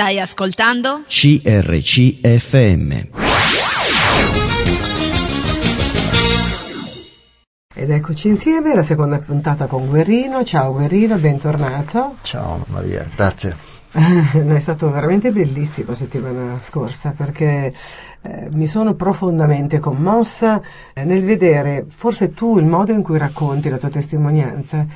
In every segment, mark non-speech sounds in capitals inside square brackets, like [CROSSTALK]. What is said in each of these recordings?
Stai ascoltando? CRCFM. Ed eccoci insieme, la seconda puntata con Guerrino. Ciao Guerrino, bentornato. Ciao Maria, grazie. [LAUGHS] no, è stato veramente bellissimo settimana scorsa perché eh, mi sono profondamente commossa eh, nel vedere forse tu il modo in cui racconti la tua testimonianza,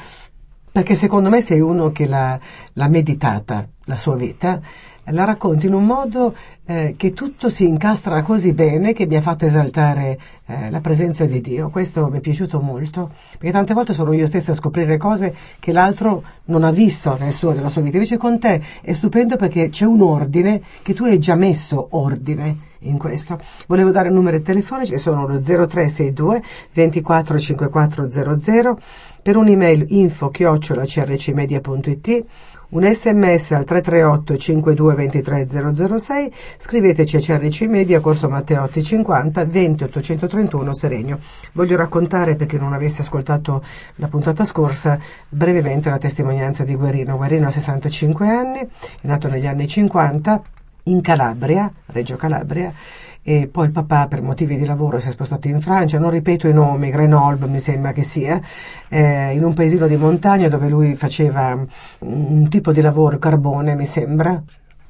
perché secondo me sei uno che l'ha, l'ha meditata la sua vita, la racconti in un modo eh, che tutto si incastra così bene che mi ha fatto esaltare eh, la presenza di Dio. Questo mi è piaciuto molto, perché tante volte sono io stessa a scoprire cose che l'altro non ha visto nel suo, nella sua vita. Invece con te è stupendo perché c'è un ordine che tu hai già messo ordine in questo. Volevo dare numeri telefonici, sono lo 0362 24 5400 per un'email info chiocciola crcmedia.it un sms al 338 52 23 006, scriveteci a CRC Media, Corso Matteotti 50 20 831 Serenio. Voglio raccontare, per chi non avesse ascoltato la puntata scorsa, brevemente la testimonianza di Guerino. Guerino ha 65 anni, è nato negli anni 50 in Calabria, Reggio Calabria, e poi il papà per motivi di lavoro si è spostato in Francia, non ripeto i nomi, Grenoble mi sembra che sia, eh, in un paesino di montagna dove lui faceva un tipo di lavoro, carbone mi sembra.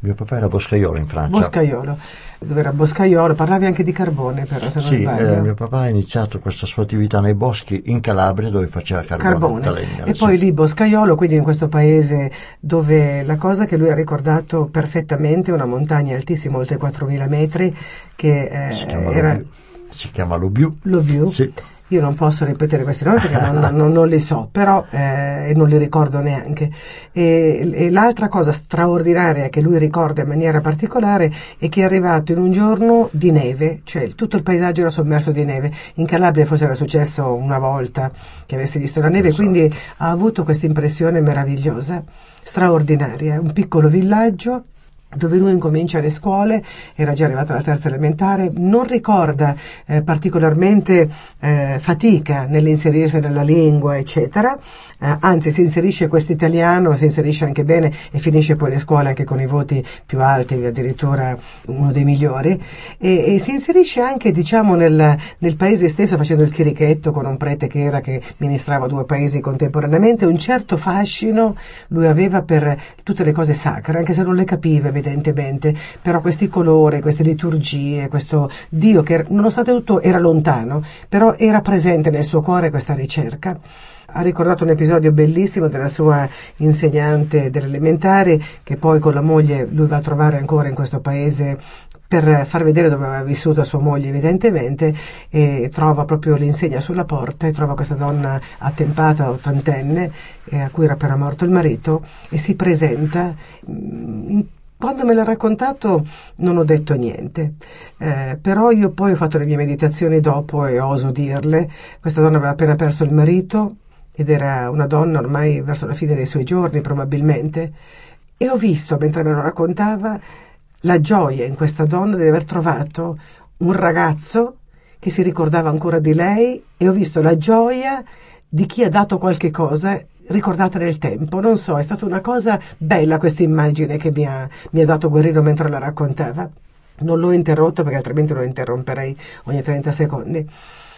Mio papà era boscaiolo in Francia. Boscaiolo dove era boscaiolo, parlavi anche di carbone però se non sì, sbaglio. Eh, mio papà ha iniziato questa sua attività nei boschi in Calabria dove faceva carbone, carbone. legna, E sì. poi lì boscaiolo, quindi in questo paese dove la cosa che lui ha ricordato perfettamente, una montagna altissima, oltre 4.000 metri, che eh, si chiama era Lubiu. Si chiama Lubiu. Lobiu. Sì. Io non posso ripetere questi nomi perché non, [LAUGHS] non- non li so, però eh, e non li ricordo neanche. E, e l'altra cosa straordinaria che lui ricorda in maniera particolare è che è arrivato in un giorno di neve, cioè tutto il paesaggio era sommerso di neve. In Calabria forse era successo una volta che avesse visto la neve, quindi ha avuto questa impressione meravigliosa, straordinaria. Un piccolo villaggio dove lui incomincia le scuole, era già arrivato alla terza elementare, non ricorda eh, particolarmente eh, fatica nell'inserirsi nella lingua, eccetera, eh, anzi si inserisce questo italiano, si inserisce anche bene e finisce poi le scuole anche con i voti più alti, addirittura uno dei migliori, e, e si inserisce anche diciamo nel, nel paese stesso facendo il chirichetto con un prete che era che ministrava due paesi contemporaneamente, un certo fascino lui aveva per tutte le cose sacre, anche se non le capiva evidentemente, però questi colori, queste liturgie, questo Dio che nonostante tutto era lontano, però era presente nel suo cuore questa ricerca. Ha ricordato un episodio bellissimo della sua insegnante delle elementari che poi con la moglie lui va a trovare ancora in questo paese per far vedere dove aveva vissuto sua moglie evidentemente e trova proprio l'insegna sulla porta e trova questa donna attempata ottantenne eh, a cui era appena morto il marito e si presenta mm, in- quando me l'ha raccontato non ho detto niente, eh, però io poi ho fatto le mie meditazioni dopo e oso dirle, questa donna aveva appena perso il marito ed era una donna ormai verso la fine dei suoi giorni probabilmente. E ho visto mentre me lo raccontava la gioia in questa donna di aver trovato un ragazzo che si ricordava ancora di lei e ho visto la gioia di chi ha dato qualche cosa ricordata nel tempo. Non so, è stata una cosa bella questa immagine che mi ha, mi ha dato Guerrino mentre la raccontava. Non l'ho interrotto perché altrimenti lo interromperei ogni 30 secondi.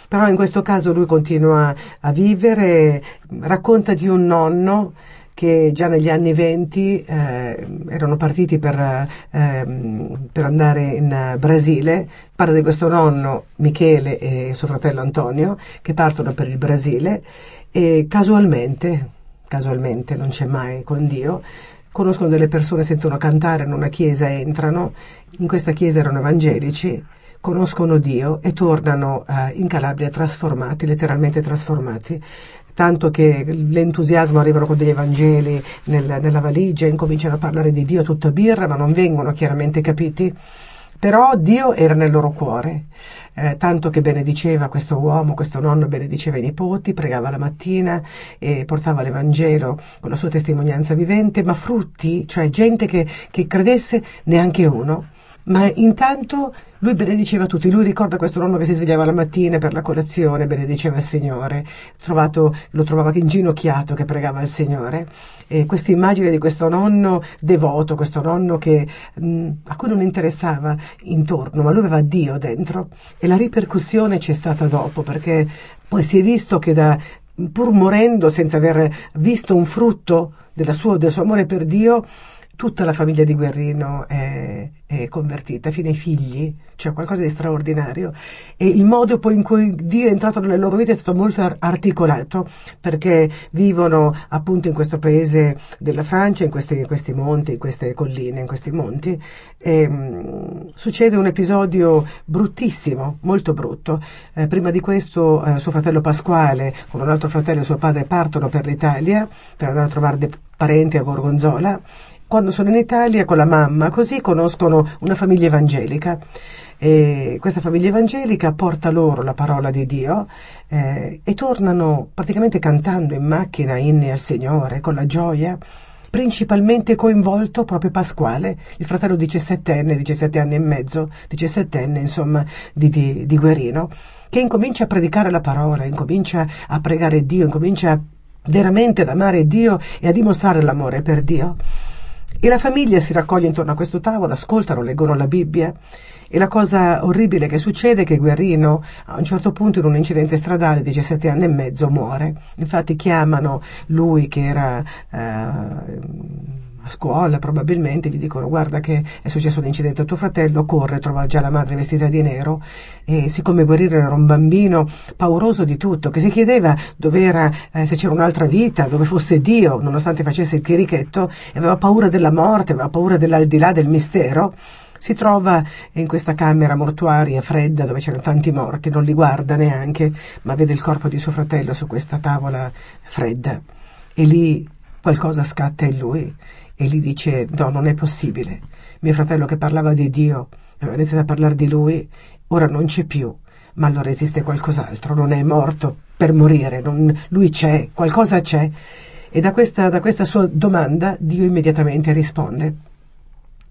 Però in questo caso lui continua a vivere, racconta di un nonno che già negli anni venti eh, erano partiti per, ehm, per andare in eh, Brasile. Parla di questo nonno Michele e suo fratello Antonio che partono per il Brasile e casualmente, casualmente non c'è mai con Dio, conoscono delle persone, sentono cantare in una chiesa, entrano, in questa chiesa erano evangelici, conoscono Dio e tornano eh, in Calabria trasformati, letteralmente trasformati. Tanto che l'entusiasmo arrivano con degli evangeli nel- nella valigia, incominciano a parlare di Dio tutta birra, ma non vengono chiaramente capiti. Però Dio era nel loro cuore, eh, tanto che benediceva questo uomo, questo nonno benediceva i nipoti, pregava la mattina e portava l'Evangelo con la sua testimonianza vivente, ma frutti, cioè gente che, che credesse, neanche uno. Ma intanto lui benediceva tutti, lui ricorda questo nonno che si svegliava la mattina per la colazione, benediceva il Signore, trovato, lo trovava inginocchiato che pregava il Signore. E questa immagine di questo nonno devoto, questo nonno che, mh, a cui non interessava intorno, ma lui aveva Dio dentro. E la ripercussione c'è stata dopo, perché poi si è visto che da, pur morendo senza aver visto un frutto sua, del suo amore per Dio, tutta la famiglia di Guerrino è, è, convertita, fino ai figli, cioè qualcosa di straordinario. E il modo poi in cui Dio è entrato nelle loro vite è stato molto articolato, perché vivono appunto in questo paese della Francia, in questi, in questi monti, in queste colline, in questi monti. E, mh, succede un episodio bruttissimo, molto brutto. Eh, prima di questo eh, suo fratello Pasquale, con un altro fratello e suo padre, partono per l'Italia per andare a trovare dei parenti a Gorgonzola quando sono in Italia con la mamma, così conoscono una famiglia evangelica. E questa famiglia evangelica porta loro la parola di Dio eh, e tornano praticamente cantando in macchina inni al Signore con la gioia principalmente coinvolto proprio Pasquale, il fratello 17enne, 17 anni e mezzo, 17enne insomma di, di, di Guerino, che incomincia a predicare la parola, incomincia a pregare Dio, incomincia veramente ad amare Dio e a dimostrare l'amore per Dio. E la famiglia si raccoglie intorno a questo tavolo, ascoltano, leggono la Bibbia. E la cosa orribile che succede è che Guerrino a un certo punto in un incidente stradale, 17 anni e mezzo, muore. Infatti chiamano lui che era eh, a scuola probabilmente gli dicono guarda che è successo un incidente a tuo fratello, corre, trova già la madre vestita di nero. E siccome Guerrero era un bambino pauroso di tutto, che si chiedeva era, eh, se c'era un'altra vita, dove fosse Dio, nonostante facesse il chierichetto, aveva paura della morte, aveva paura dell'aldilà del mistero, si trova in questa camera mortuaria fredda dove c'erano tanti morti, non li guarda neanche, ma vede il corpo di suo fratello su questa tavola fredda. E lì qualcosa scatta in lui e gli dice no, non è possibile. Mio fratello che parlava di Dio, aveva iniziato a parlare di lui, ora non c'è più, ma allora esiste qualcos'altro, non è morto per morire, non, lui c'è, qualcosa c'è. E da questa, da questa sua domanda Dio immediatamente risponde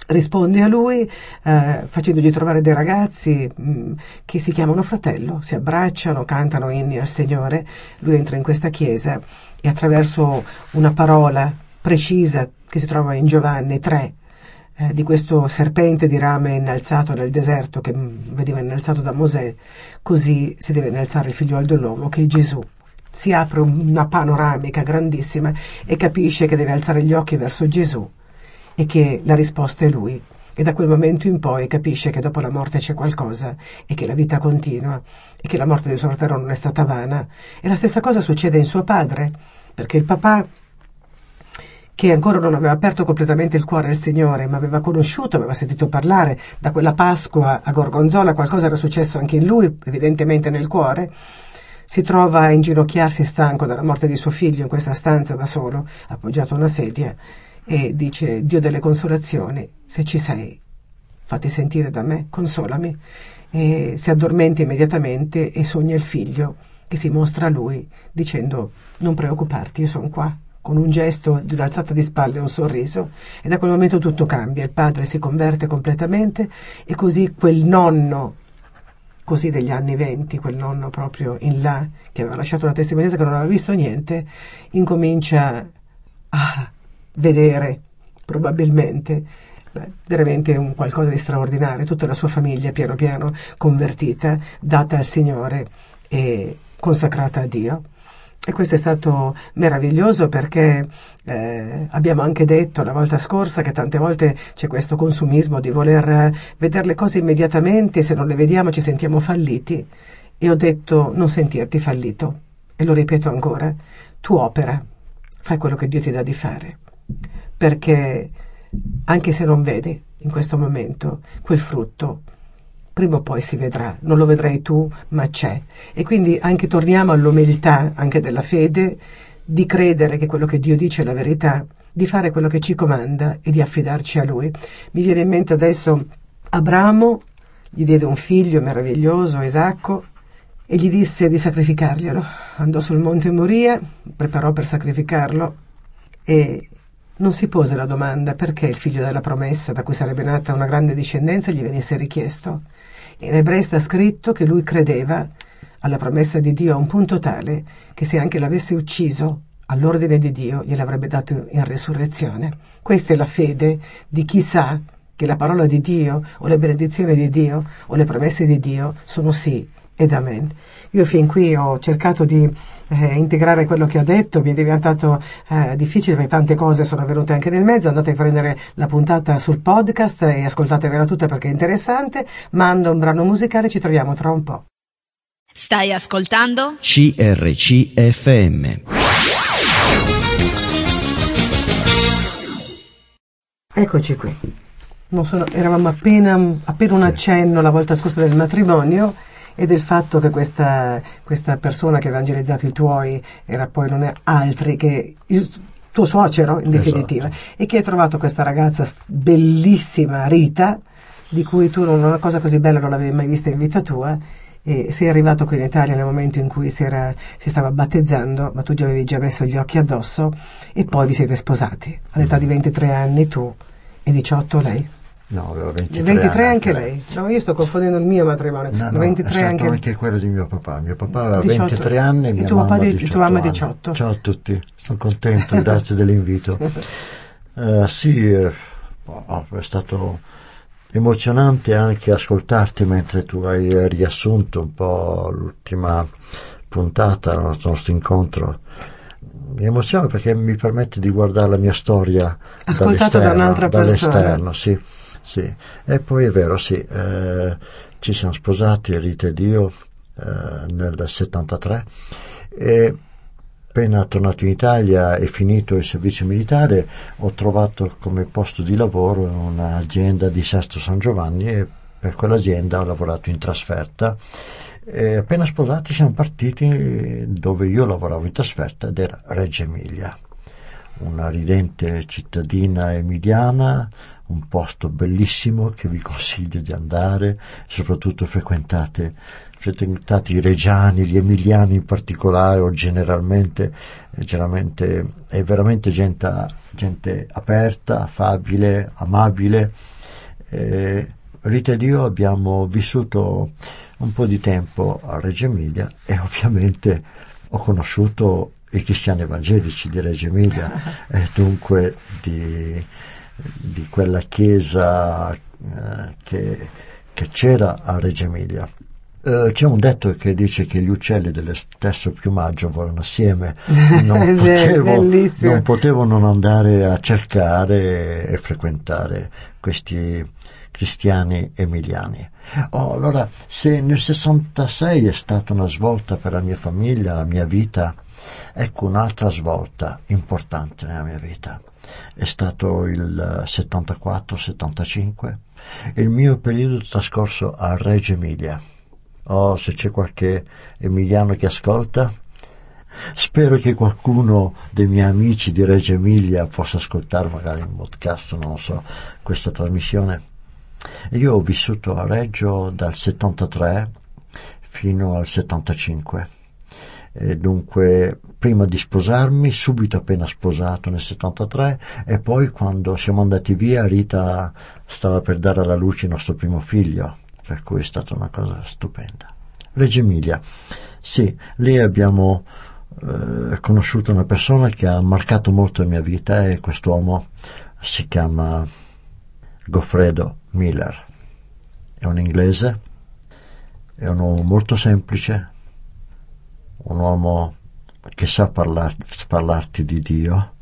risponde a lui eh, facendogli trovare dei ragazzi mh, mm, che si chiamano fratello, si abbracciano, cantano inni al Signore, lui entra in questa chiesa e attraverso una parola precisa che si trova in Giovanni 3, eh, di questo serpente di rame innalzato nel deserto che veniva innalzato da Mosè, così si deve innalzare il figliuolo dell'uomo che è Gesù. Si apre una panoramica grandissima e capisce che deve alzare gli occhi verso Gesù e che la risposta è lui. E da quel momento in poi capisce che dopo la morte c'è qualcosa e che la vita continua e che la morte del suo fratello non è stata vana. E la stessa cosa succede in suo padre, perché il papà che ancora non aveva aperto completamente il cuore al Signore, ma aveva conosciuto, aveva sentito parlare da quella Pasqua a Gorgonzola, qualcosa era successo anche in lui, evidentemente nel cuore, si trova a inginocchiarsi stanco dalla morte di suo figlio in questa stanza da solo, appoggiato a una sedia, e dice, Dio delle consolazioni, se ci sei, fatti sentire da me, consolami. E si addormenta immediatamente e sogna il figlio che si mostra a lui dicendo, non preoccuparti, io sono qua con un gesto di un'alzata di spalle e un sorriso e da quel momento tutto cambia, il padre si converte completamente e così quel nonno, così degli anni venti, quel nonno proprio in là, che aveva lasciato una testimonianza che non aveva visto niente, incomincia a vedere probabilmente veramente un qualcosa di straordinario, tutta la sua famiglia piano piano convertita, data al Signore e consacrata a Dio. E questo è stato meraviglioso perché eh, abbiamo anche detto la volta scorsa che tante volte c'è questo consumismo di voler vedere le cose immediatamente e se non le vediamo ci sentiamo falliti. E ho detto non sentirti fallito. E lo ripeto ancora, tu opera, fai quello che Dio ti dà di fare. Perché anche se non vedi in questo momento quel frutto, prima o poi si vedrà, non lo vedrai tu, ma c'è. E quindi anche torniamo all'umiltà anche della fede, di credere che quello che Dio dice è la verità, di fare quello che ci comanda e di affidarci a Lui. Mi viene in mente adesso Abramo, gli diede un figlio meraviglioso, Isacco, e gli disse di sacrificarglielo. Andò sul monte Moria, preparò per sacrificarlo e non si pose la domanda perché il figlio della promessa, da cui sarebbe nata una grande discendenza, gli venisse richiesto. In ebrei sta scritto che lui credeva alla promessa di Dio a un punto tale che se anche l'avesse ucciso all'ordine di Dio gliel'avrebbe dato in risurrezione. Questa è la fede di chi sa che la parola di Dio o le benedizioni di Dio o le promesse di Dio sono sì ed amen. Io fin qui ho cercato di eh, integrare quello che ho detto, mi è diventato eh, difficile perché tante cose sono venute anche nel mezzo, andate a prendere la puntata sul podcast e ascoltatevela tutta perché è interessante, mando un brano musicale, ci troviamo tra un po'. Stai ascoltando? CRCFM. Eccoci qui. Sono, eravamo appena, appena un accenno la volta scorsa del matrimonio e del fatto che questa, questa persona che ha evangelizzato i tuoi era poi non è altri che il tuo suocero in definitiva Esatto. e che hai trovato questa ragazza bellissima Rita di cui tu non, una cosa così bella non l'avevi mai vista in vita tua e sei arrivato qui in Italia nel momento in cui si, era, si stava battezzando ma tu gli avevi già messo gli occhi addosso e poi vi siete sposati. All'età di 23 anni tu e 18 lei No, aveva 23, 23 anni anche lei. No, io sto confondendo il mio matrimonio. No, no, 23 è stato anche, anche... quello di mio papà. Mio papà aveva 18. 23 anni e E mia tuo papà mamma di- 18 tua mamma anni. 18. Ciao a tutti, sono contento, grazie dell'invito. [LAUGHS] Eh, sì, eh, oh, è stato emozionante anche ascoltarti mentre tu hai riassunto un po' l'ultima puntata, il nostro, nostro incontro. Mi emoziona perché mi permette di guardare la mia storia Ascoltata da dall'esterno, un'altra persona. dall'esterno, sì, sì. E poi è vero, sì, eh, ci siamo sposati, Rita ed io, eh, nel 73 e appena tornato in Italia e finito il servizio militare ho trovato come posto di lavoro un'azienda di Sesto San Giovanni e per quell'azienda ho lavorato in trasferta e appena sposati siamo partiti dove io lavoravo in trasferta ed era Reggio Emilia una ridente cittadina emiliana, un posto bellissimo che vi consiglio di andare, soprattutto frequentate, frequentate i reggiani, gli emiliani in particolare o generalmente, eh, generalmente è veramente gente, gente aperta, affabile, amabile. Eh, Rita ed io abbiamo vissuto un po' di tempo a Reggio Emilia e ovviamente ho conosciuto i cristiani evangelici di Reggio Emilia [LAUGHS] e dunque di, di quella chiesa eh, che, che c'era a Reggio Emilia. Eh, c'è un detto che dice che gli uccelli dello stesso piumaggio volano assieme. [LAUGHS] Non, potevo, non potevo non andare a cercare e frequentare questi cristiani emiliani. Oh, allora, se nel 66 è stata una svolta per la mia famiglia, la mia vita, ecco un'altra svolta importante nella mia vita. È stato il 74-75, il mio periodo trascorso a Reggio Emilia. Oh, se c'è qualche emiliano che ascolta, spero che qualcuno dei miei amici di Reggio Emilia possa ascoltare magari in podcast, non so, questa trasmissione. Io ho vissuto a Reggio dal 73 fino al 75. E dunque, prima di sposarmi, subito appena sposato nel 73, e poi quando siamo andati via, Rita stava per dare alla luce il nostro primo figlio, per cui è stata una cosa stupenda. Reggio Emilia, sì, lì abbiamo eh, conosciuto una persona che ha marcato molto la mia vita e quest'uomo si chiama Goffredo Miller. È un inglese, è un uomo molto semplice, un uomo che sa parlar- parlarti di Dio,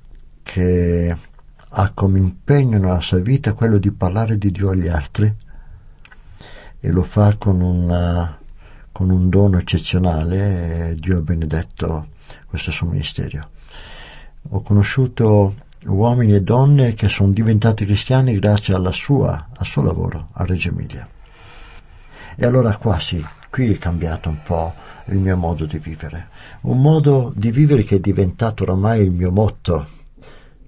che ha come impegno nella sua vita quello di parlare di Dio agli altri e lo fa con, una, con un dono eccezionale Dio ha benedetto questo suo ministero. Ho conosciuto uomini e donne che sono diventati cristiani grazie sua, al suo lavoro a Reggio Emilia. E allora qua sì, qui è cambiato un po' il mio modo di vivere. Un modo di vivere che è diventato oramai il mio motto,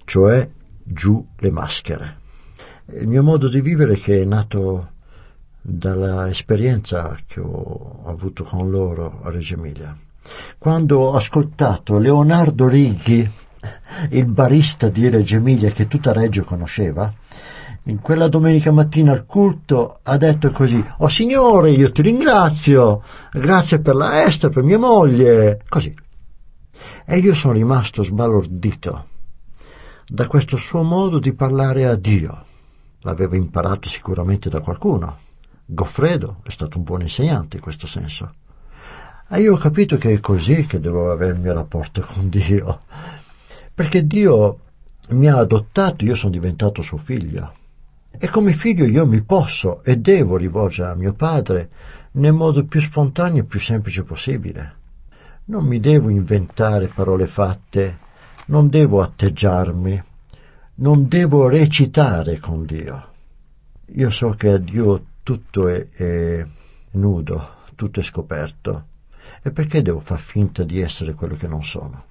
cioè giù le maschere. Il mio modo di vivere che è nato dalla esperienza che ho avuto con loro a Reggio Emilia. Quando ho ascoltato Leonardo Righi il barista di Reggio Emilia che tutta Reggio conosceva, in quella domenica mattina al culto ha detto così, oh signore io ti ringrazio, grazie per la Esther, per mia moglie, così. E io sono rimasto sbalordito da questo suo modo di parlare a Dio. L'avevo imparato sicuramente da qualcuno. Goffredo è stato un buon insegnante in questo senso. E io ho capito che è così che devo avere il mio rapporto con Dio. Perché Dio mi ha adottato, io sono diventato suo figlio. E come figlio io mi posso e devo rivolgere a mio padre nel modo più spontaneo e più semplice possibile. Non mi devo inventare parole fatte, non devo atteggiarmi, non devo recitare con Dio. Io so che a Dio tutto è, è nudo, tutto è scoperto. E perché devo far finta di essere quello che non sono?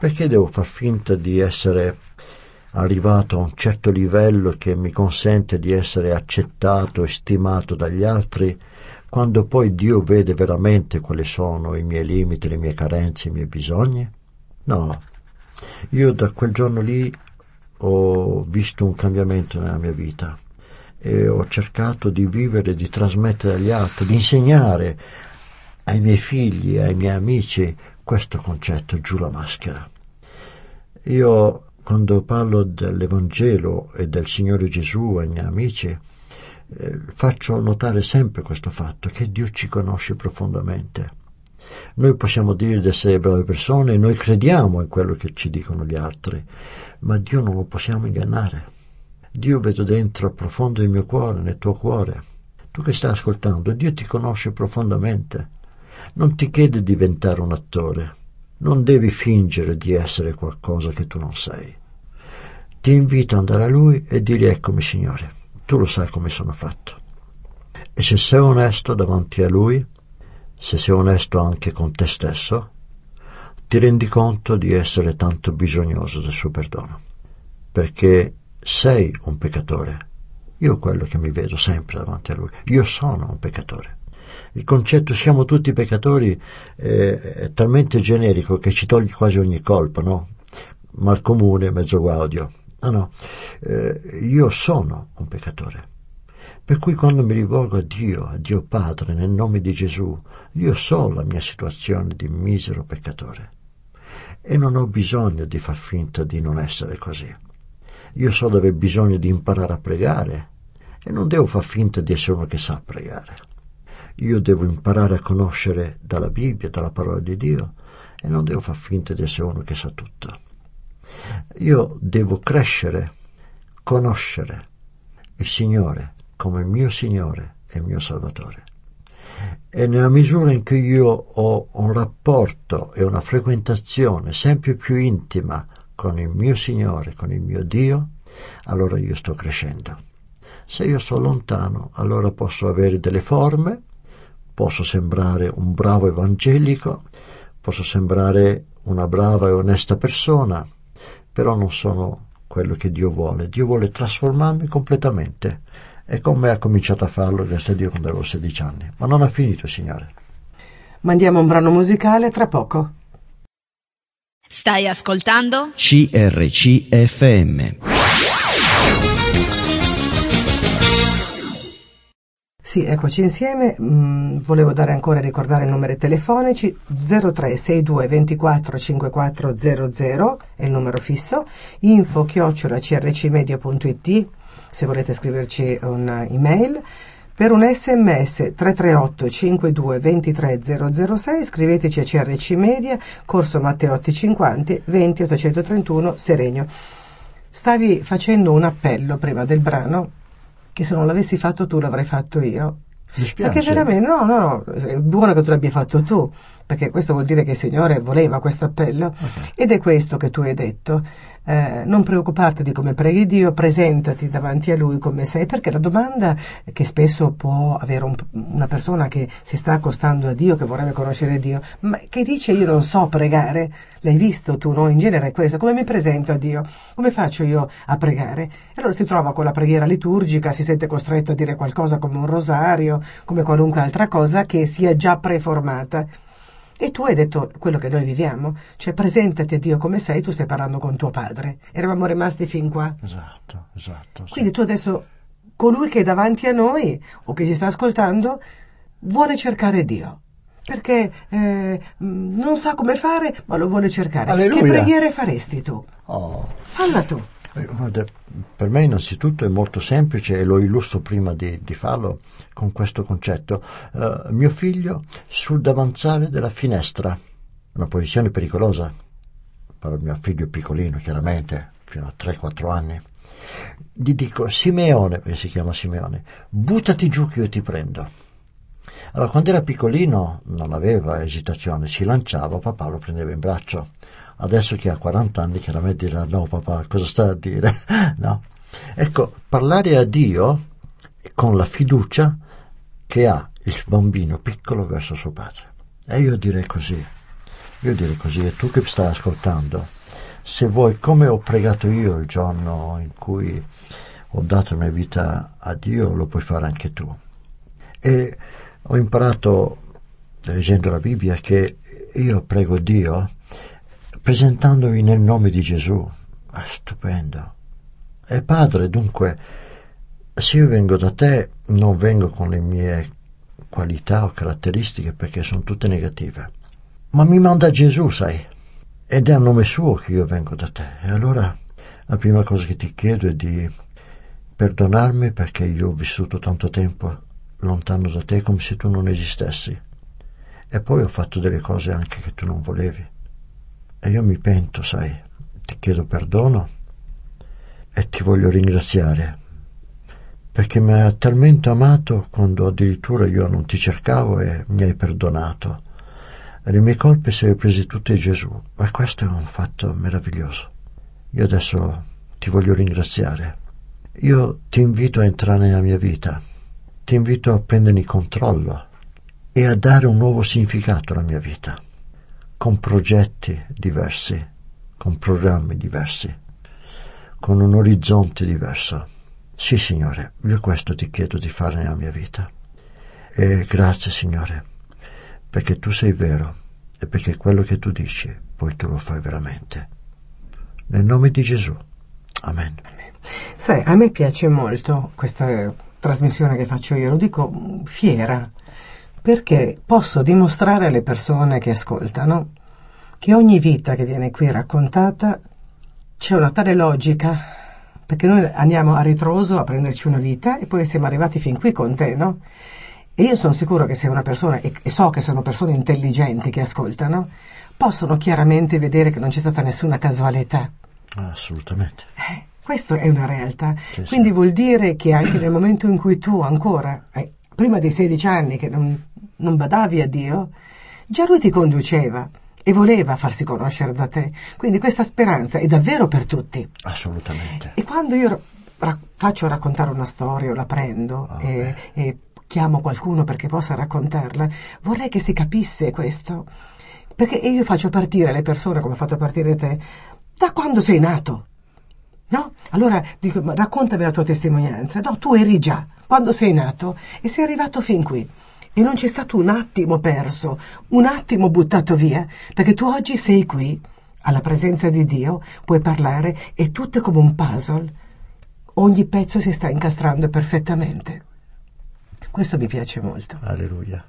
Perché devo far finta di essere arrivato a un certo livello che mi consente di essere accettato e stimato dagli altri, quando poi Dio vede veramente quali sono i miei limiti, le mie carenze, i miei bisogni? No, io da quel giorno lì ho visto un cambiamento nella mia vita e ho cercato di vivere, di trasmettere agli altri, di insegnare ai miei figli, ai miei amici questo concetto, giù la maschera. Io quando parlo dell'Evangelo e del Signore Gesù ai miei amici, eh, faccio notare sempre questo fatto, che Dio ci conosce profondamente. Noi possiamo dire di essere brave persone, noi crediamo in quello che ci dicono gli altri, ma Dio non lo possiamo ingannare. Dio vedo dentro profondo il mio cuore, nel tuo cuore. Tu che stai ascoltando, Dio ti conosce profondamente. Non ti chiede di diventare un attore, non devi fingere di essere qualcosa che tu non sei. Ti invito ad andare a Lui e dirgli eccomi Signore, tu lo sai come sono fatto. E se sei onesto davanti a Lui, se sei onesto anche con te stesso, ti rendi conto di essere tanto bisognoso del suo perdono. Perché sei un peccatore. Io quello che mi vedo sempre davanti a Lui. Io sono un peccatore il concetto siamo tutti peccatori eh, è talmente generico che ci toglie quasi ogni colpa, no? Mal comune, mezzo gaudio. No, no, eh, io sono un peccatore. Per cui quando mi rivolgo a Dio, a Dio Padre, nel nome di Gesù, io so la mia situazione di misero peccatore. E non ho bisogno di far finta di non essere così. Io so dove ho bisogno di imparare a pregare e non devo far finta di essere uno che sa pregare. Io devo imparare a conoscere dalla Bibbia, dalla parola di Dio e non devo far finta di essere uno che sa tutto. Io devo crescere, conoscere il Signore come mio Signore e mio Salvatore. E nella misura in cui io ho un rapporto e una frequentazione sempre più intima con il mio Signore, con il mio Dio, allora io sto crescendo. Se io sto lontano, allora posso avere delle forme, posso sembrare un bravo evangelico, posso sembrare una brava e onesta persona, però non sono quello che Dio vuole. Dio vuole trasformarmi completamente. E con me ha cominciato a farlo grazie a Dio quando avevo 16 anni. Ma non ha finito, Signore. Mandiamo un brano musicale tra poco. Stai ascoltando? CRCFM. Sì, eccoci insieme. Mm, volevo dare ancora ricordare i numeri telefonici 0362 24 5400 è il numero fisso, info chiocciola crcmedia.it se volete scriverci un'email. Per un sms 338 52 23 006 scriveteci a CRC Media, Corso Matteotti 50 20 831 Serenio. Stavi facendo un appello prima del brano che se non l'avessi fatto tu l'avrei fatto io. Mi spiace. Perché veramente, no, no, no, è buono che tu l'abbia fatto tu, perché questo vuol dire che il Signore voleva questo appello. Okay. Ed è questo che tu hai detto. Eh, non preoccuparti di come preghi Dio, presentati davanti a Lui come sei, perché la domanda che spesso può avere un, una persona che si sta accostando a Dio, che vorrebbe conoscere Dio, ma che dice io non so pregare, l'hai visto tu, no? In genere è questo, come mi presento a Dio? Come faccio io a pregare? E allora si trova con la preghiera liturgica, si sente costretto a dire qualcosa come un rosario, come qualunque altra cosa che sia già preformata. E tu hai detto quello che noi viviamo, cioè presentati a Dio come sei, tu stai parlando con tuo padre. Eravamo rimasti fin qua. Esatto, esatto. sì. Quindi tu adesso, colui che è davanti a noi o che ci sta ascoltando, vuole cercare Dio. Perché eh, non sa come fare, ma lo vuole cercare. Alleluia. Che preghiere faresti tu? Oh, Falla tu. Eh, guarda, per me innanzitutto è molto semplice e lo illustro prima di, di farlo con questo concetto. Eh, mio figlio sul davanzale della finestra, una posizione pericolosa per mio figlio piccolino, chiaramente, fino a 3-4 anni. Gli dico, Simeone, perché si chiama Simeone, buttati giù che io ti prendo. Allora, quando era piccolino non aveva esitazione, si lanciava, papà lo prendeva in braccio. Adesso che ha 40 anni, chiaramente dirà, no papà, cosa sta a dire? [LAUGHS] no. Ecco, parlare a Dio con la fiducia che ha il bambino piccolo verso suo padre. E io direi così, io direi così, e tu che stai ascoltando, se vuoi, come ho pregato io il giorno in cui ho dato la mia vita a Dio, lo puoi fare anche tu. E ho imparato, leggendo la Bibbia, che io prego Dio presentandomi nel nome di Gesù. Ah, stupendo. E Padre, dunque, se io vengo da te, non vengo con le mie qualità o caratteristiche perché sono tutte negative. Ma mi manda Gesù, sai. Ed è a nome suo che io vengo da te. E allora la prima cosa che ti chiedo è di perdonarmi perché io ho vissuto tanto tempo lontano da te come se tu non esistessi. E poi ho fatto delle cose anche che tu non volevi. E io mi pento, sai, ti chiedo perdono e ti voglio ringraziare perché mi hai talmente amato quando addirittura io non ti cercavo e mi hai perdonato. E le mie colpe se le prese tutte Gesù. E questo è un fatto meraviglioso. Io adesso ti voglio ringraziare. Io ti invito a entrare nella mia vita, ti invito a prendere il controllo e a dare un nuovo significato alla mia vita, con progetti diversi, con programmi diversi, con un orizzonte diverso. Sì, Signore, io questo ti chiedo di fare nella mia vita. E grazie, Signore, perché tu sei vero e perché quello che tu dici, poi tu lo fai veramente. Nel nome di Gesù. Amen. Sai, a me piace molto questa trasmissione che faccio io, lo dico fiera, perché posso dimostrare alle persone che ascoltano che ogni vita che viene qui raccontata c'è una tale logica, perché noi andiamo a ritroso a prenderci una vita e poi siamo arrivati fin qui con te, no? E io sono sicuro che sei una persona, e, so che sono persone intelligenti che ascoltano, possono chiaramente vedere che non c'è stata nessuna casualità. Assolutamente. Eh, questo è una realtà. Sì, sì. Quindi vuol dire che anche nel momento in cui tu ancora, eh, prima dei 16 anni che non, non badavi a Dio, già lui ti conduceva e voleva farsi conoscere da te. Quindi questa speranza è davvero per tutti. Assolutamente. E quando io ra- faccio raccontare una storia o la prendo Ah, e, e chiamo qualcuno perché possa raccontarla, vorrei che si capisse questo. Perché io faccio partire le persone, come ho fatto partire te, da quando sei nato. No? Allora dico, raccontami la tua testimonianza. No, tu eri già, quando sei nato, e sei arrivato fin qui. E non c'è stato un attimo perso, un attimo buttato via, perché tu oggi sei qui, alla presenza di Dio, puoi parlare e tutto è come un puzzle. Ogni pezzo si sta incastrando perfettamente. Questo mi piace molto. Alleluia.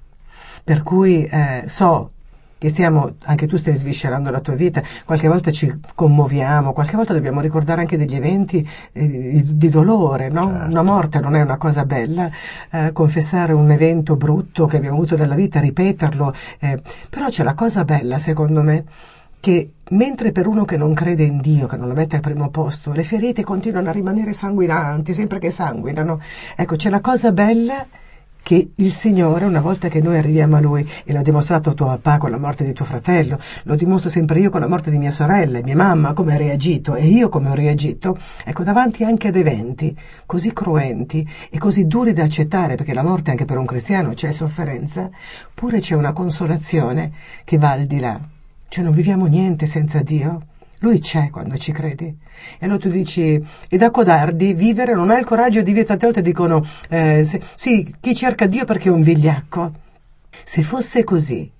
Per cui eh, so che stiamo, anche tu stai sviscerando la tua vita, qualche volta ci commuoviamo, qualche volta dobbiamo ricordare anche degli eventi eh, di, dolore, no? Certo. Una morte non è una cosa bella, eh, confessare un evento brutto che abbiamo avuto nella vita, ripeterlo, eh, però c'è la cosa bella, secondo me, che mentre per uno che non crede in Dio, che non lo mette al primo posto, le ferite continuano a rimanere sanguinanti, sempre che sanguinano, ecco, c'è la cosa bella che il Signore, una volta che noi arriviamo a Lui, e l'ho dimostrato tuo papà con la morte di tuo fratello, lo dimostro sempre io con la morte di mia sorella, mia mamma, come ha reagito e io come ho reagito, ecco, davanti anche ad eventi così cruenti e così duri da accettare, perché la morte anche per un cristiano c'è sofferenza, pure c'è una consolazione che va al di là. Cioè non viviamo niente senza Dio. Lui c'è quando ci credi. E allora tu dici, e da codardi vivere non ha il coraggio di vivere, tante volte dicono, eh, se- sì, chi cerca Dio perché è un vigliacco. Se fosse così,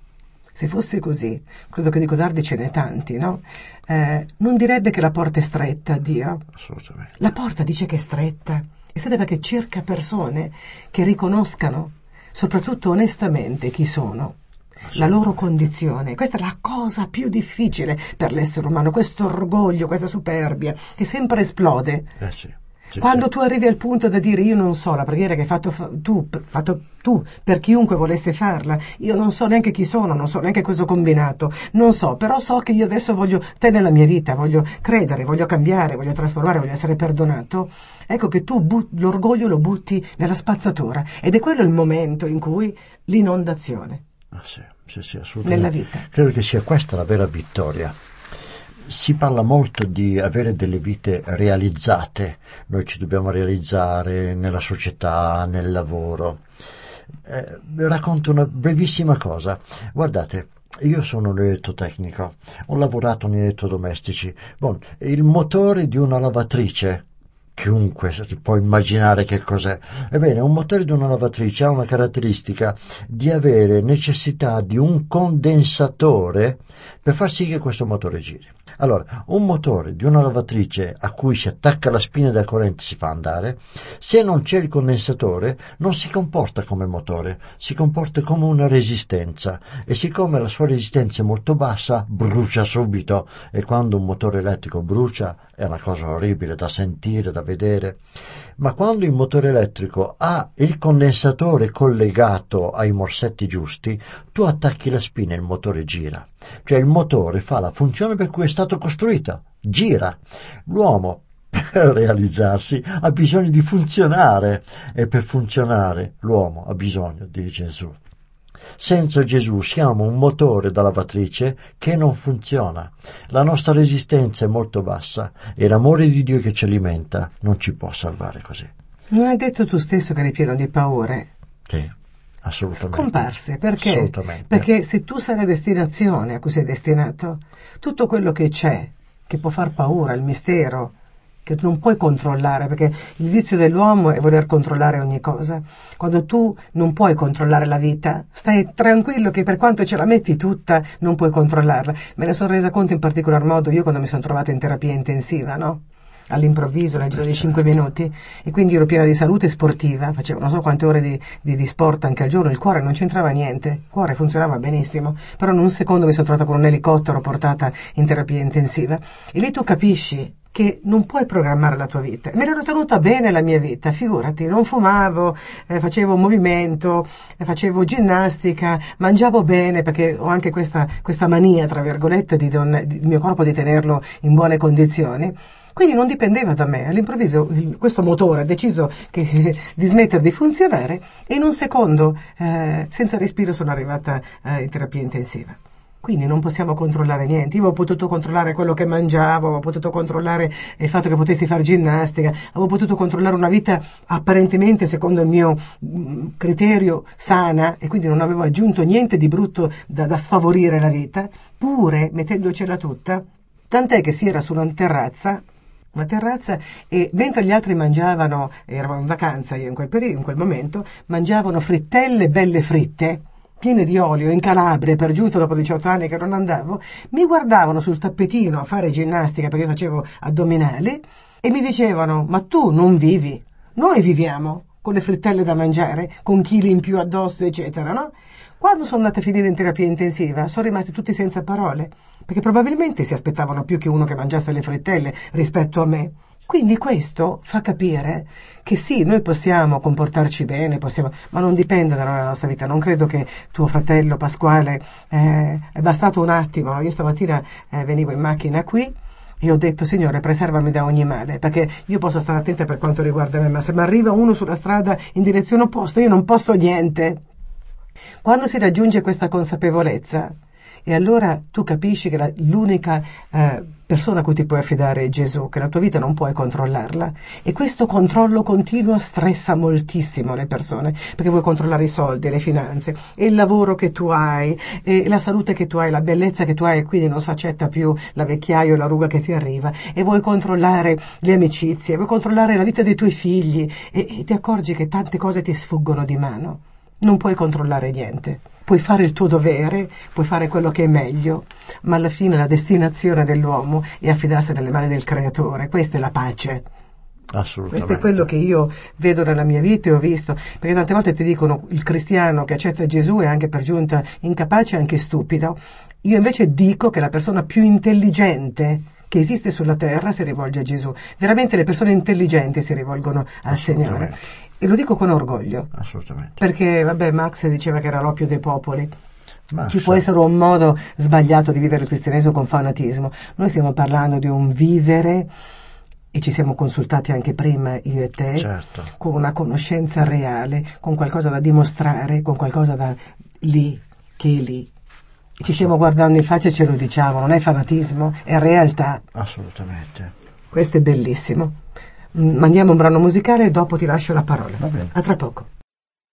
se fosse così, credo che di codardi ce n'è tanti, no? Eh, non direbbe che la porta è stretta, Dio. Assolutamente. La porta dice che è stretta. È stata perché cerca persone che riconoscano, soprattutto onestamente, chi sono la loro condizione. Questa è la cosa più difficile per l'essere umano, questo orgoglio, questa superbia che sempre esplode. Eh sì. Sì, Quando sì. tu arrivi al punto da dire io non so la preghiera che hai fatto fa- tu, fatto tu per chiunque volesse farla, io non so neanche chi sono, non so neanche cosa ho combinato, non so, però so che io adesso voglio te nella mia vita, voglio credere, voglio cambiare, voglio trasformare, voglio essere perdonato. Ecco che tu bu- l'orgoglio lo butti nella spazzatura ed è quello il momento in cui l'inondazione Ah, sì, sì, sì, assolutamente. nella vita. Credo che sia questa la vera vittoria. Si parla molto di avere delle vite realizzate, noi ci dobbiamo realizzare nella società, nel lavoro. Eh, racconto una brevissima cosa. Guardate, io sono un elettrotecnico, ho lavorato in elettrodomestici. Bon, il motore di una lavatrice chiunque si può immaginare che cos'è. Ebbene, un motore di una lavatrice ha una caratteristica di avere necessità di un condensatore per far sì che questo motore giri. Allora, un motore di una lavatrice a cui si attacca la spina della corrente si fa andare, se non c'è il condensatore non si comporta come motore, si comporta come una resistenza. E siccome la sua resistenza è molto bassa brucia subito. E quando un motore elettrico brucia è una cosa orribile da sentire, da vedere, ma quando il motore elettrico ha il condensatore collegato ai morsetti giusti, tu attacchi la spina e il motore gira. Cioè il motore fa la funzione per cui è stato costruito, gira. L'uomo [LAUGHS] per realizzarsi ha bisogno di funzionare e per funzionare l'uomo ha bisogno di Gesù. Senza Gesù siamo un motore da lavatrice che non funziona. La nostra resistenza è molto bassa e l'amore di Dio che ci alimenta non ci può salvare così. Non hai detto tu stesso che eri pieno di paure? Sì, assolutamente. Scomparse, perché? Assolutamente. Perché se tu sai la destinazione a cui sei destinato, tutto quello che c'è, che può far paura, il mistero, che non puoi controllare, perché il vizio dell'uomo è voler controllare ogni cosa. Quando tu non puoi controllare la vita, stai tranquillo che per quanto ce la metti tutta, non puoi controllarla. Me ne sono resa conto in particolar modo io quando mi sono trovata in terapia intensiva, no? All'improvviso nel giro di 5 minuti e quindi ero piena di salute sportiva, facevo non so quante ore di, di, di, sport anche al giorno, il cuore non c'entrava niente, il cuore funzionava benissimo, però in un secondo mi sono trovata con un elicottero portata in terapia intensiva e lì tu capisci che non puoi programmare la tua vita. Me l'ero tenuta bene la mia vita, figurati, non fumavo, eh, facevo movimento, eh, facevo ginnastica, mangiavo bene perché ho anche questa, questa mania, tra virgolette, di, don, di mio corpo di tenerlo in buone condizioni. Quindi non dipendeva da me, all'improvviso questo motore ha deciso che, [LAUGHS] di smettere di funzionare e in un secondo, eh, senza respiro, sono arrivata eh, in terapia intensiva. Quindi non possiamo controllare niente. Io avevo potuto controllare quello che mangiavo, avevo potuto controllare il fatto che potessi fare ginnastica, avevo potuto controllare una vita apparentemente, secondo il mio mh, criterio, sana e quindi non avevo aggiunto niente di brutto da, da sfavorire la vita, pure mettendocela tutta, tant'è che si era su una terrazza una terrazza e mentre gli altri mangiavano, eravamo in vacanza io in quel, periodo, in quel momento, mangiavano frittelle belle fritte, piene di olio, in Calabria, per giunto dopo 18 anni che non andavo, mi guardavano sul tappetino a fare ginnastica perché facevo addominali e mi dicevano, ma tu non vivi, noi viviamo con le frittelle da mangiare, con chili in più addosso, eccetera, no? Quando sono andata a finire in terapia intensiva, sono rimasti tutti senza parole, perché probabilmente si aspettavano più che uno che mangiasse le frittelle rispetto a me. Quindi questo fa capire che sì, noi possiamo comportarci bene, possiamo, ma non dipende dalla nostra vita. Non credo che tuo fratello Pasquale eh, è bastato un attimo. Io stamattina eh, venivo in macchina qui e ho detto, Signore, preservami da ogni male, perché io posso stare attenta per quanto riguarda me, ma se mi arriva uno sulla strada in direzione opposta, io non posso niente. Quando si raggiunge questa consapevolezza, e allora tu capisci che la, l'unica eh, persona a cui ti puoi affidare è Gesù, che la tua vita non puoi controllarla. E questo controllo continuo stressa moltissimo le persone, perché vuoi controllare i soldi, le finanze, il lavoro che tu hai, e la salute che tu hai, la bellezza che tu hai, e quindi non si accetta più la vecchiaia o la ruga che ti arriva, e vuoi controllare le amicizie, vuoi controllare la vita dei tuoi figli, e, e ti accorgi che tante cose ti sfuggono di mano. Non puoi controllare niente. Puoi fare il tuo dovere, puoi fare quello che è meglio, ma alla fine la destinazione dell'uomo è affidarsi nelle mani del creatore. Questa è la pace. Assolutamente. Questo è quello che io vedo nella mia vita e ho visto, perché tante volte ti dicono il cristiano che accetta Gesù è anche per giunta incapace e anche stupido. Io invece dico che la persona più intelligente che esiste sulla terra si rivolge a Gesù. Veramente le persone intelligenti si rivolgono al Signore. E lo dico con orgoglio. Assolutamente. Perché, vabbè, Max diceva che era l'oppio dei popoli. Ma Ci può essere un modo sbagliato di vivere il cristianesimo con fanatismo. Noi stiamo parlando di un vivere e ci siamo consultati anche prima io e te Certo. con una conoscenza reale, con qualcosa da dimostrare, con qualcosa da lì, che è lì. Ci stiamo guardando in faccia e ce lo diciamo, non è fanatismo, è realtà. Assolutamente. Questo è bellissimo. Mm, Mandiamo un brano musicale e dopo ti lascio la parola. Va bene. A tra poco.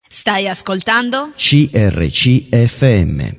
Stai ascoltando? CRCFM.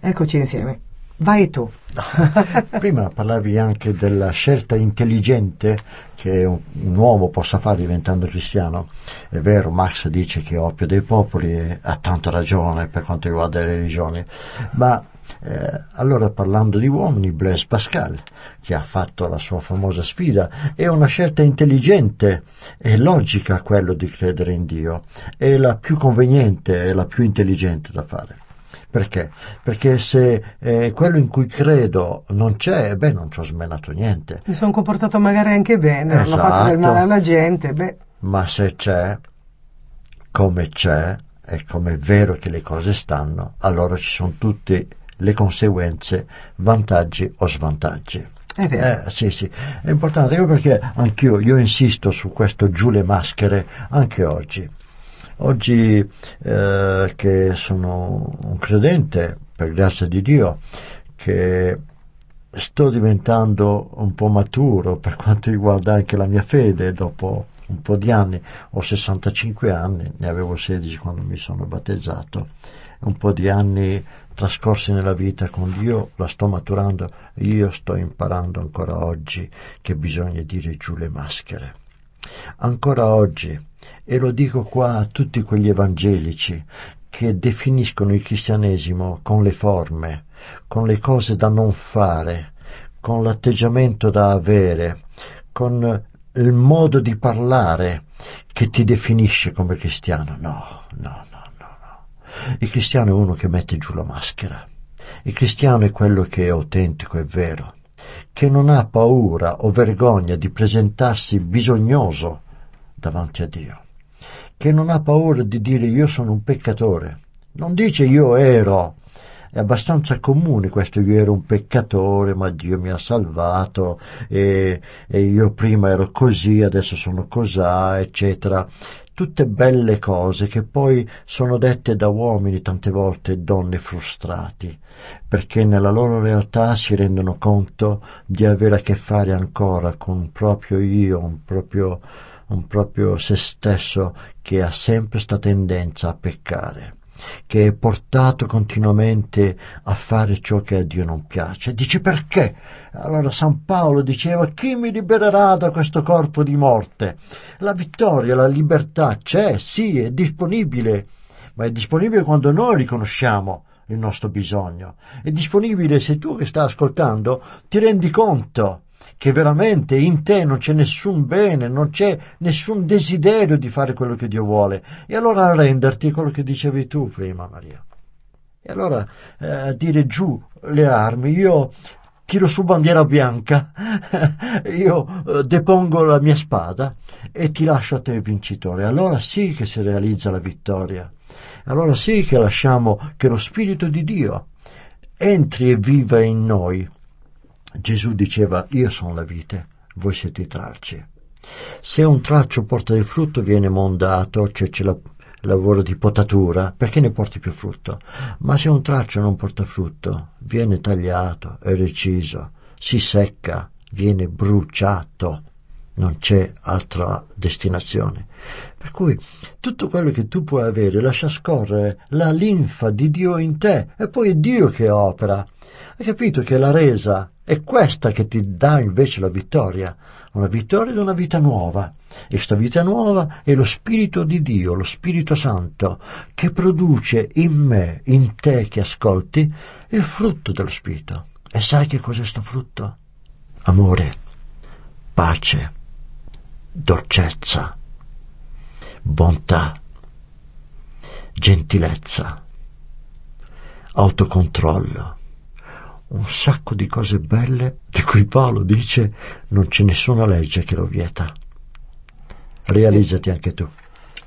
Eccoci insieme. Vai tu. [LAUGHS] Prima parlavi anche della scelta intelligente che un, uomo possa fare diventando cristiano. È vero, Max dice che è oppio dei popoli e ha tanta ragione per quanto riguarda le religioni, ma eh, allora parlando di uomini, Blaise Pascal, che ha fatto la sua famosa sfida, è una scelta intelligente e logica quello di credere in Dio, è la più conveniente e la più intelligente da fare. Perché? Perché se eh, quello in cui credo non c'è, beh, non ci ho smenato niente. Mi sono comportato magari anche bene, non ho fatto del Esatto. male alla gente. Beh, Ma se c'è, come c'è, e come è vero che le cose stanno, allora ci sono tutte le conseguenze, vantaggi o svantaggi. è vero. Eh, sì, sì, è importante, ecco perché anch'io io insisto su questo giù le maschere anche oggi. Oggi eh, che sono un credente, per grazia di Dio, che sto diventando un po' maturo per quanto riguarda anche la mia fede dopo un po' di anni, ho 65 anni, ne avevo 16 quando mi sono battezzato, un po' di anni trascorsi nella vita con Dio, la sto maturando, io sto imparando ancora oggi che bisogna dire giù le maschere. Ancora oggi, e lo dico qua a tutti quegli evangelici che definiscono il cristianesimo con le forme, con le cose da non fare, con l'atteggiamento da avere, con il modo di parlare che ti definisce come cristiano. No, no, no, no, no. Il cristiano è uno che mette giù la maschera. Il cristiano è quello che è autentico e vero, che non ha paura o vergogna di presentarsi bisognoso davanti a Dio, che non ha paura di dire io sono un peccatore. Non dice io ero, è abbastanza comune questo io ero un peccatore ma Dio mi ha salvato e, e io prima ero così adesso sono cosà eccetera tutte belle cose che poi sono dette da uomini tante volte donne frustrati perché nella loro realtà si rendono conto di avere a che fare ancora con un proprio io un proprio, un proprio se stesso che ha sempre sta tendenza a peccare che è portato continuamente a fare ciò che a Dio non piace. Dice perché? Allora San Paolo diceva chi mi libererà da questo corpo di morte? La vittoria, la libertà c'è, sì, è disponibile, ma è disponibile quando noi riconosciamo il nostro bisogno. È disponibile se tu che stai ascoltando ti rendi conto che veramente in te non c'è nessun bene, non c'è nessun desiderio di fare quello che Dio vuole. E allora arrenderti quello che dicevi tu prima, Maria. E allora eh, dire giù le armi, io tiro su bandiera bianca, [LAUGHS] io eh, depongo la mia spada e ti lascio a te vincitore. Allora sì che si realizza la vittoria. Allora sì che lasciamo che lo Spirito di Dio entri e viva in noi. Gesù diceva io sono la vite, voi siete i tralci. Se un tralcio porta del frutto viene mondato, cioè c'è la lavoro di potatura, perché ne porti più frutto? Ma se un tralcio non porta frutto, viene tagliato, è reciso, si secca, viene bruciato, non c'è altra destinazione. Per cui tutto quello che tu puoi avere lascia scorrere la linfa di Dio in te e poi è Dio che opera. Hai capito che la resa È questa che ti dà invece la vittoria, una vittoria di una vita nuova. E questa vita nuova è lo Spirito di Dio, lo Spirito Santo, che produce in me, in te che ascolti, il frutto dello Spirito. E sai che cos'è questo frutto? Amore, pace, dolcezza, bontà, gentilezza, autocontrollo, un sacco di cose belle di cui Paolo dice non c'è nessuna legge che lo vieta. Realizzati anche tu.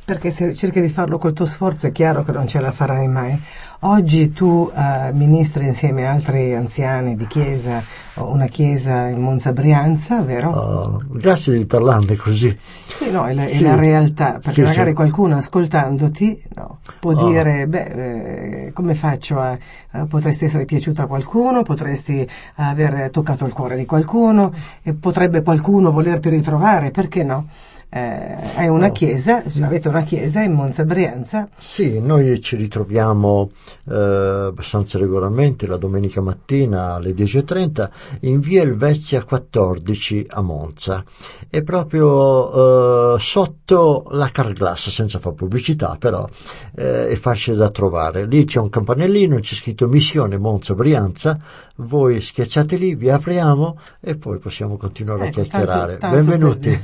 Perché se cerchi di farlo col tuo sforzo è chiaro che non ce la farai mai. Oggi tu uh, ministri insieme a altri anziani di chiesa, una chiesa in Monza Brianza, vero? Oh, grazie di parlarne così. Sì, no, è la, sì. è la realtà, perché sì, magari sì. qualcuno ascoltandoti no, può oh. dire, beh, eh, come faccio a, a, potresti essere piaciuto a qualcuno, potresti aver toccato il cuore di qualcuno, e potrebbe qualcuno volerti ritrovare, perché no? Eh, è una chiesa, avete una chiesa in Monza Brianza? Sì, noi ci ritroviamo eh, abbastanza regolarmente la domenica mattina alle 10.30 in via Elvezia 14 a Monza. È proprio eh, sotto la Carglass, senza fare pubblicità, però eh, è facile da trovare. Lì c'è un campanellino, c'è scritto Missione Monza Brianza, voi schiacciate lì, vi apriamo e poi possiamo continuare ecco, a chiacchierare. Tanto, tanto Benvenuti.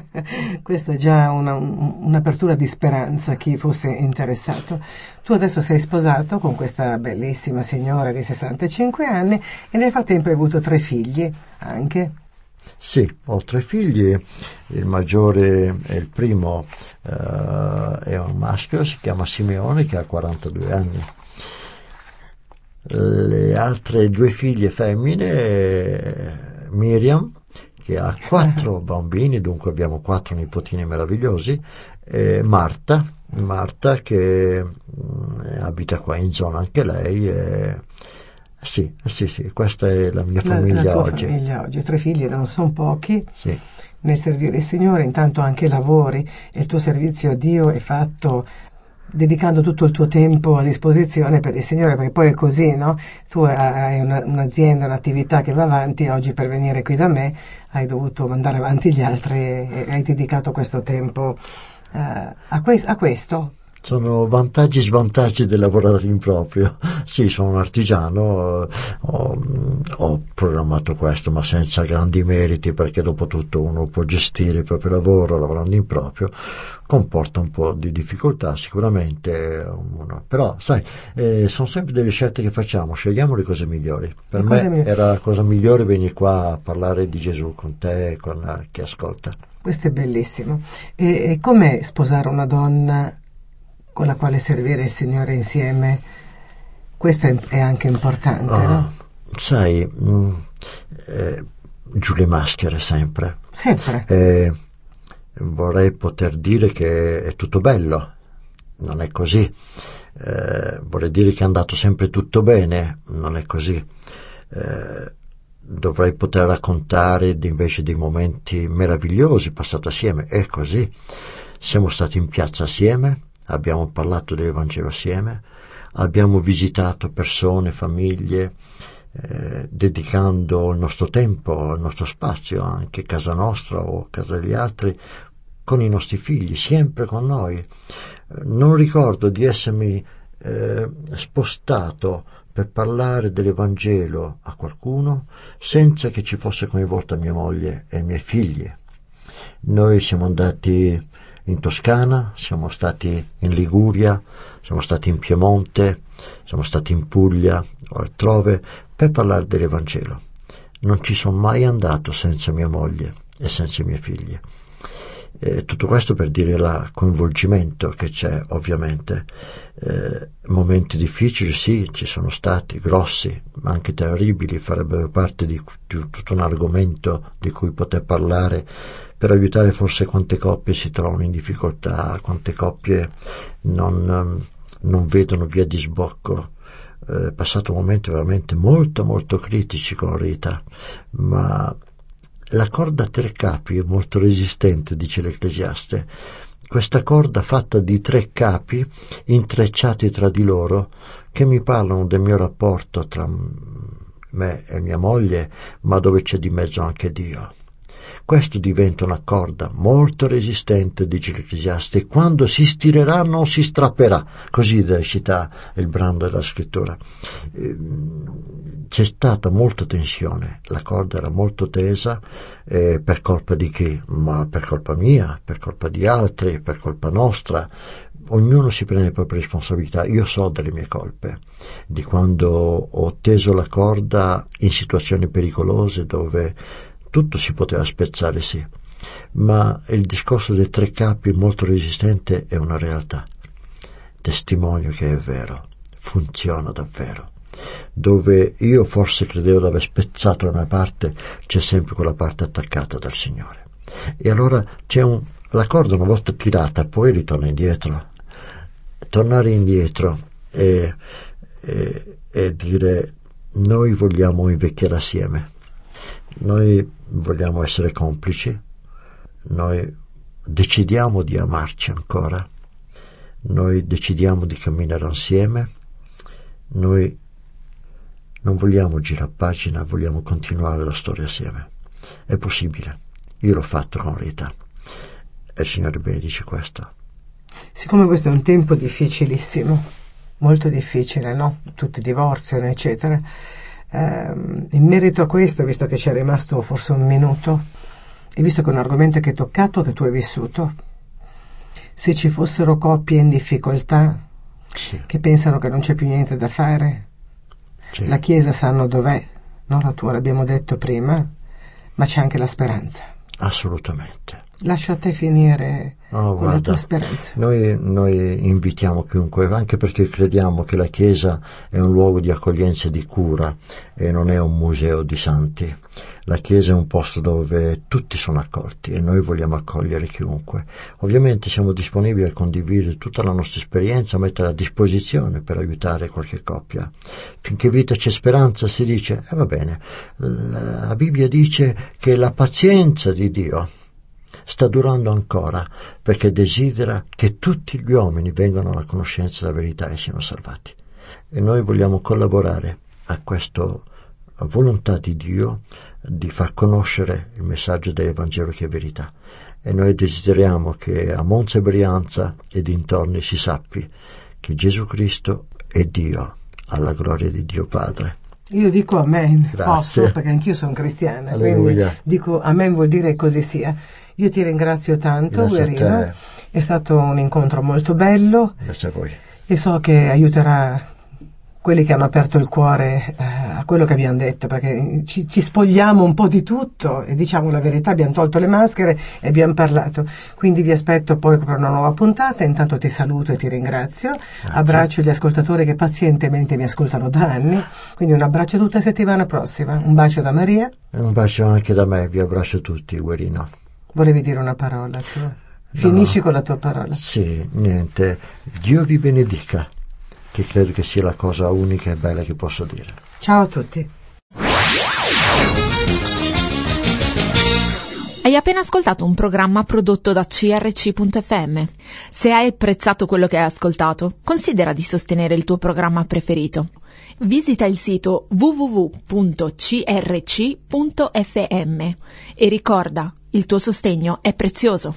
[LAUGHS] Questa è già una, un'apertura di speranza, chi fosse interessato. Tu adesso sei sposato con questa bellissima signora di 65 anni e nel frattempo hai avuto tre figli anche. Sì, ho tre figli, il maggiore è il primo, uh, è un maschio, si chiama Simeone che ha 42 anni. Le altre due figlie femmine, Miriam che ha [LAUGHS] quattro bambini, dunque abbiamo quattro nipotini meravigliosi, e Marta, Marta che mh, mm, abita qua in zona anche lei. E, sì, sì, sì, questa è la mia famiglia la, la oggi. famiglia oggi. Tre figli non sono pochi. Sì. Nel servire il Signore, intanto anche lavori e il tuo servizio a Dio è fatto dedicando tutto il tuo tempo a disposizione per il Signore, perché poi è così, no? Tu hai una, un'azienda, un'attività che va avanti, oggi per venire qui da me hai dovuto mandare avanti gli altri e, hai dedicato questo tempo uh, a, que- a questo. Sono vantaggi e svantaggi del lavorare in proprio. [LAUGHS] Sì, sono un artigiano, ho, ho, programmato questo, ma senza grandi meriti, perché dopo tutto uno può gestire il proprio lavoro lavorando in proprio. Comporta un po' di difficoltà sicuramente, però sai, eh, sono sempre delle scelte che facciamo, scegliamo le cose migliori. Per me migliori. era la cosa migliore venire qua a parlare di Gesù con te e con chi ascolta. Questo è bellissimo. E, e com'è sposare una donna con la quale servire il Signore insieme, questo è, è anche importante, oh, no? Sai, mh, mm, eh, giù le maschere sempre. Sempre. Eh, vorrei poter dire che è tutto bello, non è così. Eh, vorrei dire che è andato sempre tutto bene, non è così. Eh, dovrei poter raccontare invece dei momenti meravigliosi passati assieme, è così. Siamo stati in piazza assieme, abbiamo parlato dell'Evangelo assieme, abbiamo visitato persone, famiglie, eh, dedicando il nostro tempo, il nostro spazio, anche casa nostra o casa degli altri, con i nostri figli, sempre con noi. Non ricordo di essermi eh, spostato per parlare dell'Evangelo a qualcuno senza che ci fosse coinvolta mia moglie e i miei figli. Noi siamo andati in Toscana, siamo stati in Liguria, siamo stati in Piemonte, siamo stati in Puglia o altrove per parlare dell'Evangelo. Non ci sono mai andato senza mia moglie e senza i miei figli. Eh, tutto questo per dire il coinvolgimento che c'è ovviamente. Eh, momenti difficili sì, ci sono stati, grossi, ma anche terribili, farebbero parte di, di tutto un argomento di cui poter parlare per aiutare forse quante coppie si trovano in difficoltà, quante coppie non, non vedono via di sbocco. È eh, passato momenti veramente molto molto critici con Rita, ma la corda a tre capi è molto resistente, dice l'Ecclesiaste. Questa corda fatta di tre capi intrecciati tra di loro che mi parlano del mio rapporto tra me e mia moglie, ma dove c'è di mezzo anche Dio. Questo diventa una corda molto resistente, dice l'Ecclesiaste, e quando si stirerà non si strapperà. Così recita il brano della scrittura. Ehm, c'è stata molta tensione, la corda era molto tesa, eh, per colpa di chi? Ma per colpa mia, per colpa di altri, per colpa nostra. Ognuno si prende le proprie responsabilità. Io so delle mie colpe, di quando ho teso la corda in situazioni pericolose dove tutto si poteva spezzare, sì, ma il discorso dei tre capi molto resistente è una realtà. Testimonio che è vero, funziona davvero. Dove io forse credevo di aver spezzato una parte, c'è sempre quella parte attaccata dal Signore. E allora c'è un, la corda una volta tirata, poi ritorna indietro. Tornare indietro e, e, e dire noi vogliamo invecchiare assieme noi vogliamo essere complici, noi decidiamo di amarci ancora, noi decidiamo di camminare insieme, noi non vogliamo girare pagina, vogliamo continuare la storia assieme. È possibile, io l'ho fatto con Rita e il Signore benedice questo. Siccome questo è un tempo difficilissimo, molto difficile, no? Tutti divorziano, eccetera eh, in merito a questo, visto che ci è rimasto forse un minuto, e visto che è un argomento che hai toccato, che tu hai vissuto, se ci fossero coppie in difficoltà Sì, che pensano che non c'è più niente da fare, sì. la Chiesa sanno dov'è, no? la tua l'abbiamo detto prima, ma c'è anche la speranza. assolutamente. Lascio a te finire No, con la guarda, tua speranza. Noi, noi invitiamo chiunque, anche perché crediamo che la Chiesa è un luogo di accoglienza e di cura e non è un museo di santi. La Chiesa è un posto dove tutti sono accolti e noi vogliamo accogliere chiunque. Ovviamente siamo disponibili a condividere tutta la nostra esperienza, a mettere a disposizione per aiutare qualche coppia. Finché vita c'è speranza si dice, e va bene, la Bibbia dice che la pazienza di Dio sta durando ancora perché desidera che tutti gli uomini vengano alla conoscenza della verità e siano salvati. E noi vogliamo collaborare a questa volontà di Dio di far conoscere il messaggio dell'Evangelo che è verità. E noi desideriamo che a Monza e Brianza e dintorni si sappi che Gesù Cristo è Dio, alla gloria di Dio Padre. Io dico amen, Grazie. posso perché anch'io sono cristiana, Alleluia. quindi dico amen vuol dire così sia. Io ti ringrazio tanto, Grazie Guerino, è stato un incontro molto bello. Grazie a voi. e so che aiuterà quelli che hanno aperto il cuore eh, a quello che abbiamo detto, perché ci, ci spogliamo un po' di tutto e diciamo la verità, abbiamo tolto le maschere e abbiamo parlato. Quindi vi aspetto poi per una nuova puntata, intanto ti saluto e ti ringrazio, abbraccio gli ascoltatori che pazientemente mi ascoltano da anni, quindi un abbraccio tutta settimana prossima, un bacio da Maria, E un bacio anche da me, vi abbraccio tutti, Guerino. Volevi dire una parola tu? Finisci con la tua parola. Sì, niente. Dio vi benedica, che credo che sia la cosa unica e bella che posso dire. Ciao a tutti. Hai appena ascoltato un programma prodotto da crc.fm. Se hai apprezzato quello che hai ascoltato, considera di sostenere il tuo programma preferito. Visita il sito www.crc.fm e ricorda, il tuo sostegno è prezioso.